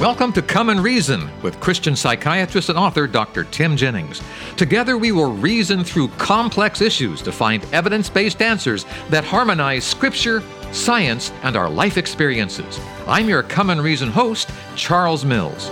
Welcome to Come and Reason with Christian psychiatrist and author Dr. Tim Jennings. Together, we will reason through complex issues to find evidence based answers that harmonize Scripture, science, and our life experiences. I'm your Come and Reason host, Charles Mills.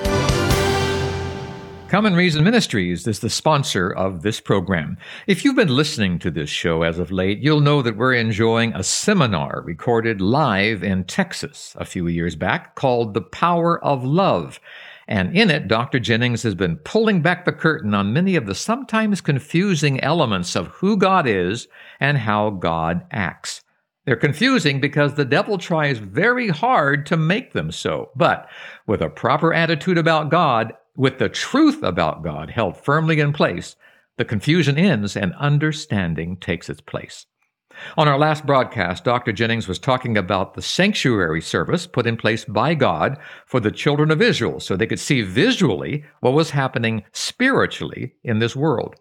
Come and Reason Ministries is the sponsor of this program. If you've been listening to this show as of late, you'll know that we're enjoying a seminar recorded live in Texas a few years back called The Power of Love. And in it, Dr. Jennings has been pulling back the curtain on many of the sometimes confusing elements of who God is and how God acts. They're confusing because the devil tries very hard to make them so. But with a proper attitude about God, with the truth about God held firmly in place, the confusion ends and understanding takes its place. On our last broadcast, Dr. Jennings was talking about the sanctuary service put in place by God for the children of Israel so they could see visually what was happening spiritually in this world.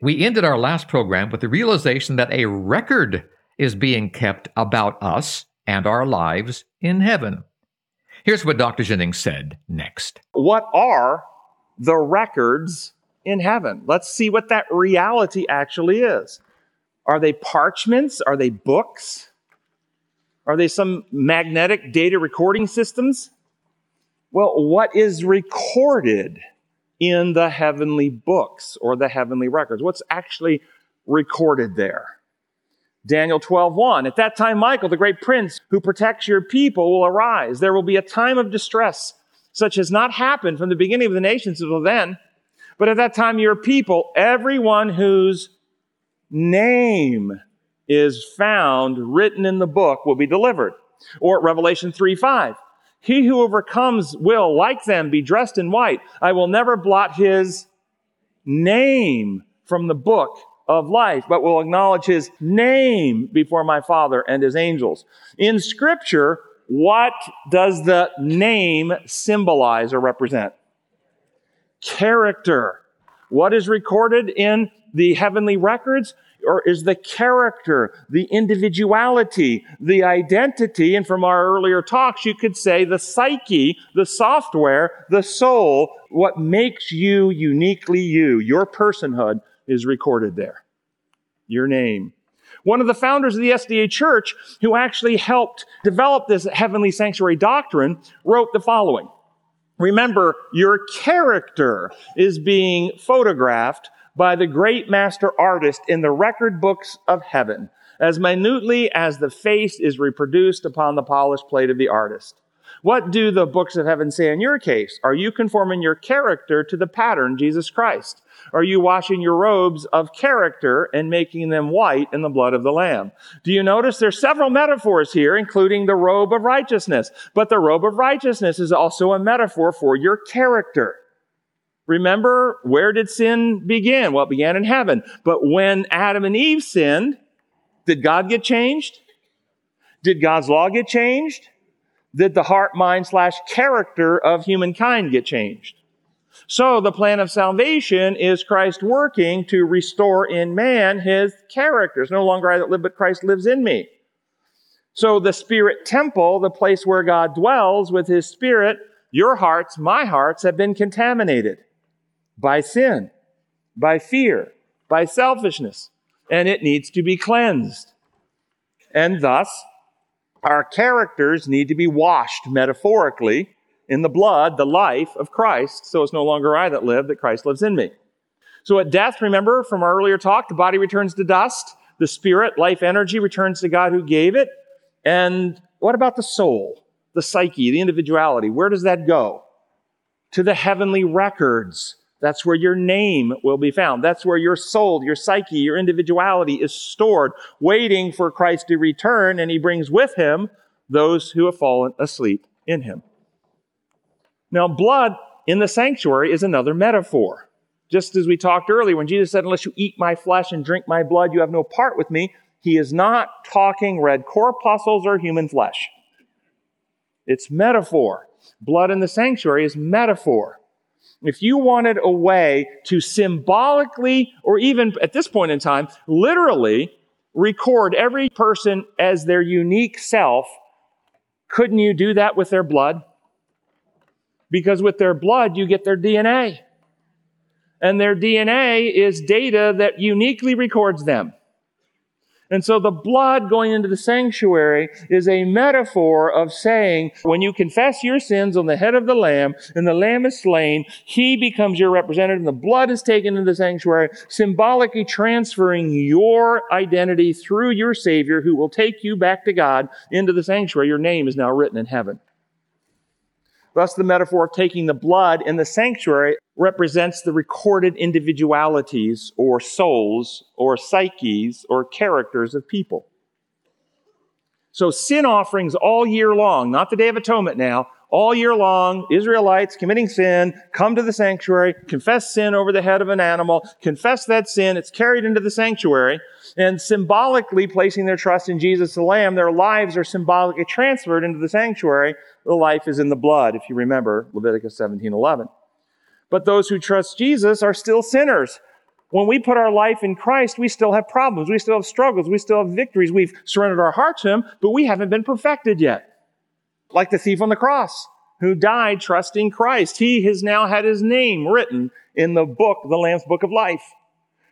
We ended our last program with the realization that a record is being kept about us and our lives in heaven. Here's what Dr. Jennings said next. What are the records in heaven. Let's see what that reality actually is. Are they parchments? Are they books? Are they some magnetic data recording systems? Well, what is recorded in the heavenly books or the heavenly records? What's actually recorded there? Daniel 12:1 At that time Michael the great prince who protects your people will arise there will be a time of distress such has not happened from the beginning of the nations until then. But at that time, your people, everyone whose name is found written in the book will be delivered. Or Revelation 3 5. He who overcomes will, like them, be dressed in white. I will never blot his name from the book of life, but will acknowledge his name before my Father and his angels. In scripture, what does the name symbolize or represent? Character. What is recorded in the heavenly records? Or is the character, the individuality, the identity, and from our earlier talks, you could say the psyche, the software, the soul, what makes you uniquely you, your personhood is recorded there. Your name. One of the founders of the SDA Church, who actually helped develop this heavenly sanctuary doctrine, wrote the following. Remember, your character is being photographed by the great master artist in the record books of heaven, as minutely as the face is reproduced upon the polished plate of the artist. What do the books of heaven say in your case? Are you conforming your character to the pattern, Jesus Christ? Are you washing your robes of character and making them white in the blood of the Lamb? Do you notice there's several metaphors here, including the robe of righteousness? But the robe of righteousness is also a metaphor for your character. Remember, where did sin begin? Well, it began in heaven. But when Adam and Eve sinned, did God get changed? Did God's law get changed? Did the heart, mind slash character of humankind get changed? So the plan of salvation is Christ working to restore in man his character. It's no longer I that live, but Christ lives in me. So the spirit temple, the place where God dwells with his spirit, your hearts, my hearts have been contaminated by sin, by fear, by selfishness, and it needs to be cleansed. And thus, our characters need to be washed metaphorically in the blood, the life of Christ, so it's no longer I that live, that Christ lives in me. So at death, remember from our earlier talk, the body returns to dust, the spirit, life energy returns to God who gave it. And what about the soul, the psyche, the individuality? Where does that go? To the heavenly records that's where your name will be found. That's where your soul, your psyche, your individuality is stored, waiting for Christ to return, and he brings with him those who have fallen asleep in him. Now, blood in the sanctuary is another metaphor. Just as we talked earlier, when Jesus said, Unless you eat my flesh and drink my blood, you have no part with me, he is not talking red corpuscles or human flesh. It's metaphor. Blood in the sanctuary is metaphor if you wanted a way to symbolically, or even at this point in time, literally record every person as their unique self, couldn't you do that with their blood? Because with their blood, you get their DNA. And their DNA is data that uniquely records them. And so the blood going into the sanctuary is a metaphor of saying, when you confess your sins on the head of the lamb and the lamb is slain, he becomes your representative and the blood is taken into the sanctuary, symbolically transferring your identity through your savior who will take you back to God into the sanctuary. Your name is now written in heaven. Thus, the metaphor of taking the blood in the sanctuary represents the recorded individualities or souls or psyches or characters of people. So, sin offerings all year long, not the Day of Atonement now, all year long, Israelites committing sin come to the sanctuary, confess sin over the head of an animal, confess that sin, it's carried into the sanctuary, and symbolically placing their trust in Jesus the Lamb, their lives are symbolically transferred into the sanctuary. The life is in the blood, if you remember Leviticus 17:11. But those who trust Jesus are still sinners. When we put our life in Christ, we still have problems, we still have struggles, we still have victories. We've surrendered our heart to Him, but we haven't been perfected yet like the thief on the cross who died trusting Christ. He has now had his name written in the book, the Lamb's Book of Life.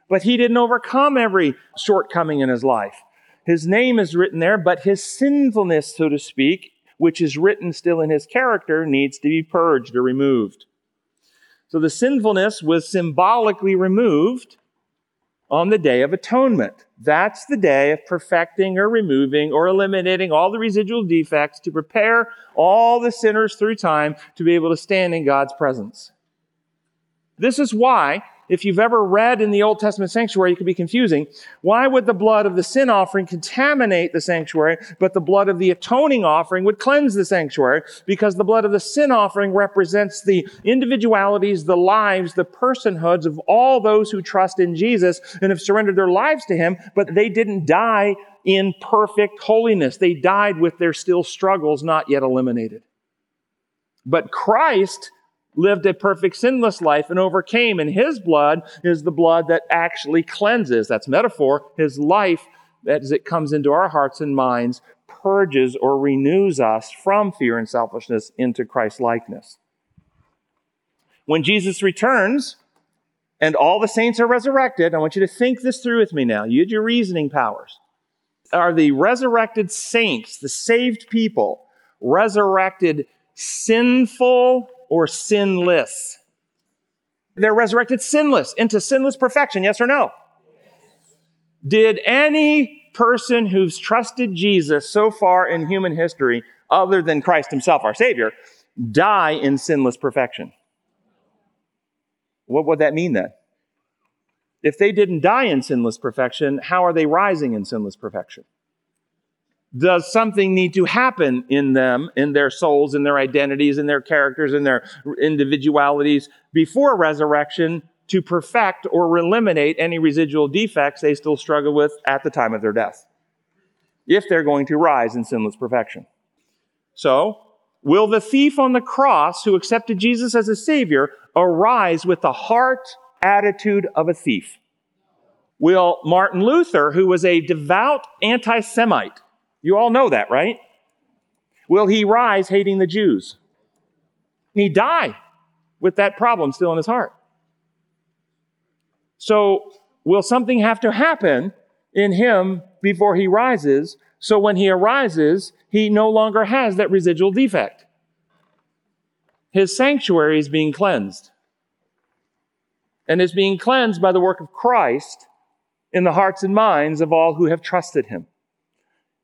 But he didn't overcome every shortcoming in his life. His name is written there, but his sinfulness, so to speak, which is written still in his character, needs to be purged or removed. So the sinfulness was symbolically removed on the Day of Atonement. That's the day of perfecting or removing or eliminating all the residual defects to prepare all the sinners through time to be able to stand in God's presence. This is why if you've ever read in the Old Testament sanctuary, it could be confusing. Why would the blood of the sin offering contaminate the sanctuary, but the blood of the atoning offering would cleanse the sanctuary? Because the blood of the sin offering represents the individualities, the lives, the personhoods of all those who trust in Jesus and have surrendered their lives to Him, but they didn't die in perfect holiness. They died with their still struggles not yet eliminated. But Christ lived a perfect sinless life and overcame. And his blood is the blood that actually cleanses. That's metaphor. His life, as it comes into our hearts and minds, purges or renews us from fear and selfishness into Christ likeness. When Jesus returns and all the saints are resurrected, I want you to think this through with me now. You had your reasoning powers. Are the resurrected saints, the saved people, resurrected sinful or sinless? They're resurrected sinless into sinless perfection, yes or no? Did any person who's trusted Jesus so far in human history, other than Christ himself, our Savior, die in sinless perfection? What would that mean then? If they didn't die in sinless perfection, how are they rising in sinless perfection? Does something need to happen in them, in their souls, in their identities, in their characters, in their individualities before resurrection to perfect or eliminate any residual defects they still struggle with at the time of their death? If they're going to rise in sinless perfection. So, will the thief on the cross who accepted Jesus as a savior arise with the heart attitude of a thief? Will Martin Luther, who was a devout anti-Semite, you all know that, right? Will he rise hating the Jews? He die with that problem still in his heart. So, will something have to happen in him before he rises? So when he arises, he no longer has that residual defect. His sanctuary is being cleansed. And is being cleansed by the work of Christ in the hearts and minds of all who have trusted him.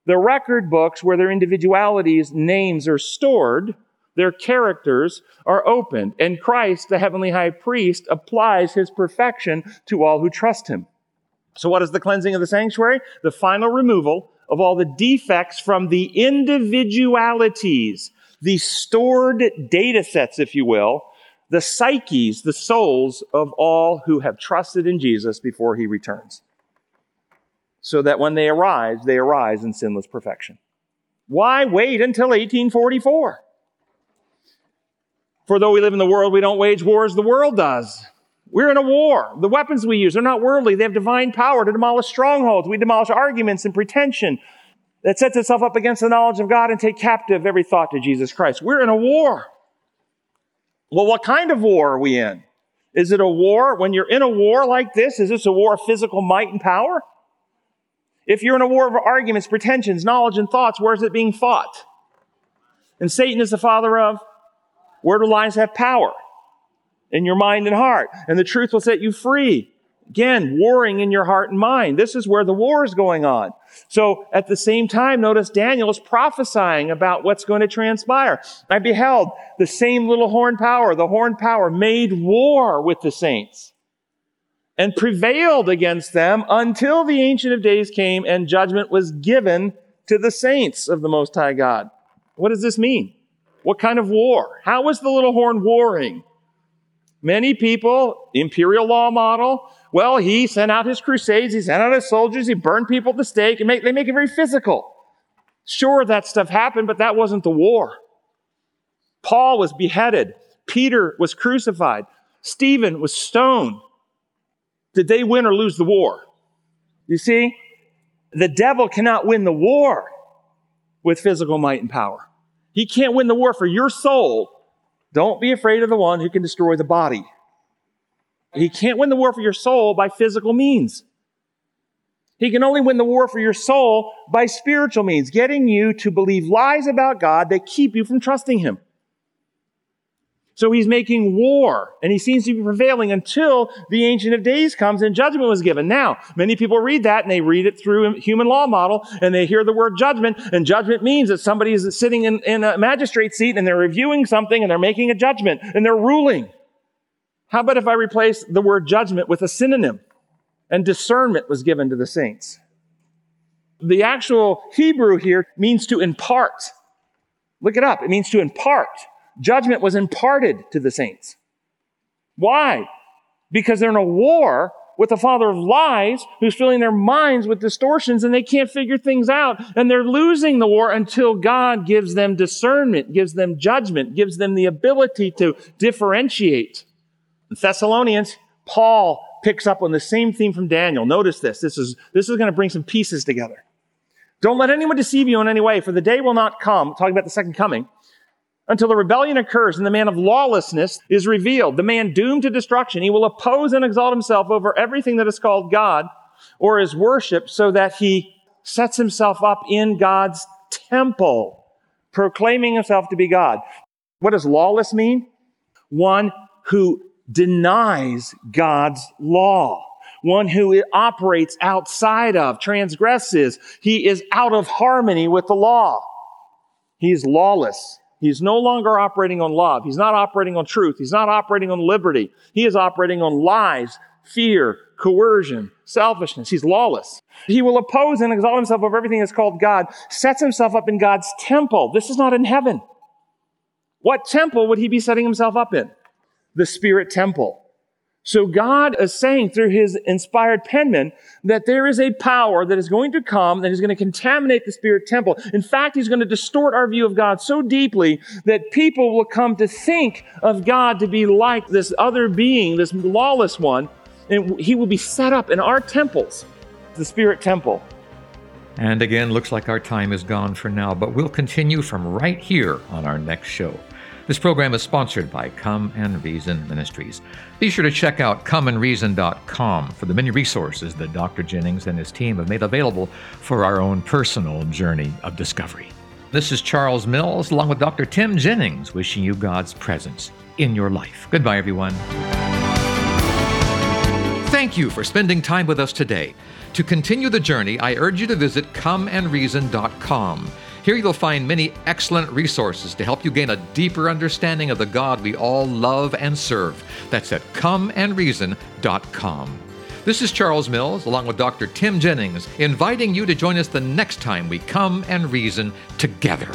The record books where their individualities, names are stored, their characters are opened, and Christ, the heavenly high priest, applies his perfection to all who trust him. So what is the cleansing of the sanctuary? The final removal of all the defects from the individualities, the stored data sets, if you will, the psyches, the souls of all who have trusted in Jesus before he returns so that when they arise, they arise in sinless perfection. Why wait until 1844? For though we live in the world, we don't wage war as the world does. We're in a war. The weapons we use are not worldly. They have divine power to demolish strongholds. We demolish arguments and pretension that sets itself up against the knowledge of God and take captive every thought to Jesus Christ. We're in a war. Well, what kind of war are we in? Is it a war? When you're in a war like this, is this a war of physical might and power? If you're in a war of arguments, pretensions, knowledge, and thoughts, where is it being fought? And Satan is the father of? Where do lies have power? In your mind and heart. And the truth will set you free. Again, warring in your heart and mind. This is where the war is going on. So at the same time, notice Daniel is prophesying about what's going to transpire. I beheld the same little horn power, the horn power made war with the saints and prevailed against them until the Ancient of Days came and judgment was given to the saints of the Most High God. What does this mean? What kind of war? How was the little horn warring? Many people, imperial law model, well, he sent out his crusades, he sent out his soldiers, he burned people at the stake, and make, they make it very physical. Sure, that stuff happened, but that wasn't the war. Paul was beheaded. Peter was crucified. Stephen was stoned. Did they win or lose the war? You see, the devil cannot win the war with physical might and power. He can't win the war for your soul. Don't be afraid of the one who can destroy the body. He can't win the war for your soul by physical means. He can only win the war for your soul by spiritual means, getting you to believe lies about God that keep you from trusting Him. So he's making war, and he seems to be prevailing until the Ancient of Days comes and judgment was given. Now, many people read that and they read it through a human law model, and they hear the word judgment, and judgment means that somebody is sitting in, in a magistrate seat and they're reviewing something and they're making a judgment and they're ruling. How about if I replace the word judgment with a synonym? And discernment was given to the saints. The actual Hebrew here means to impart. Look it up. It means to impart. Judgment was imparted to the saints. Why? Because they're in a war with the father of lies who's filling their minds with distortions and they can't figure things out and they're losing the war until God gives them discernment, gives them judgment, gives them the ability to differentiate. In Thessalonians, Paul picks up on the same theme from Daniel. Notice this. This is, this is going to bring some pieces together. Don't let anyone deceive you in any way, for the day will not come, talking about the second coming, until the rebellion occurs and the man of lawlessness is revealed, the man doomed to destruction. He will oppose and exalt himself over everything that is called God or is worship so that he sets himself up in God's temple, proclaiming himself to be God. What does lawless mean? One who denies God's law. One who operates outside of, transgresses. He is out of harmony with the law. He's lawless. He's no longer operating on love. He's not operating on truth. He's not operating on liberty. He is operating on lies, fear, coercion, selfishness. He's lawless. He will oppose and exalt himself over everything that's called God, sets himself up in God's temple. This is not in heaven. What temple would he be setting himself up in? the spirit temple. So God is saying through his inspired penman that there is a power that is going to come that is going to contaminate the spirit temple. In fact, he's going to distort our view of God so deeply that people will come to think of God to be like this other being, this lawless one, and he will be set up in our temples, the spirit temple. And again, looks like our time is gone for now, but we'll continue from right here on our next show. This program is sponsored by Come and Reason Ministries. Be sure to check out comeandreason.com for the many resources that Dr. Jennings and his team have made available for our own personal journey of discovery. This is Charles Mills, along with Dr. Tim Jennings, wishing you God's presence in your life. Goodbye, everyone. Thank you for spending time with us today. To continue the journey, I urge you to visit comeandreason.com. Here you'll find many excellent resources to help you gain a deeper understanding of the God we all love and serve. That's at comeandreason.com. This is Charles Mills, along with Dr. Tim Jennings, inviting you to join us the next time we come and reason together.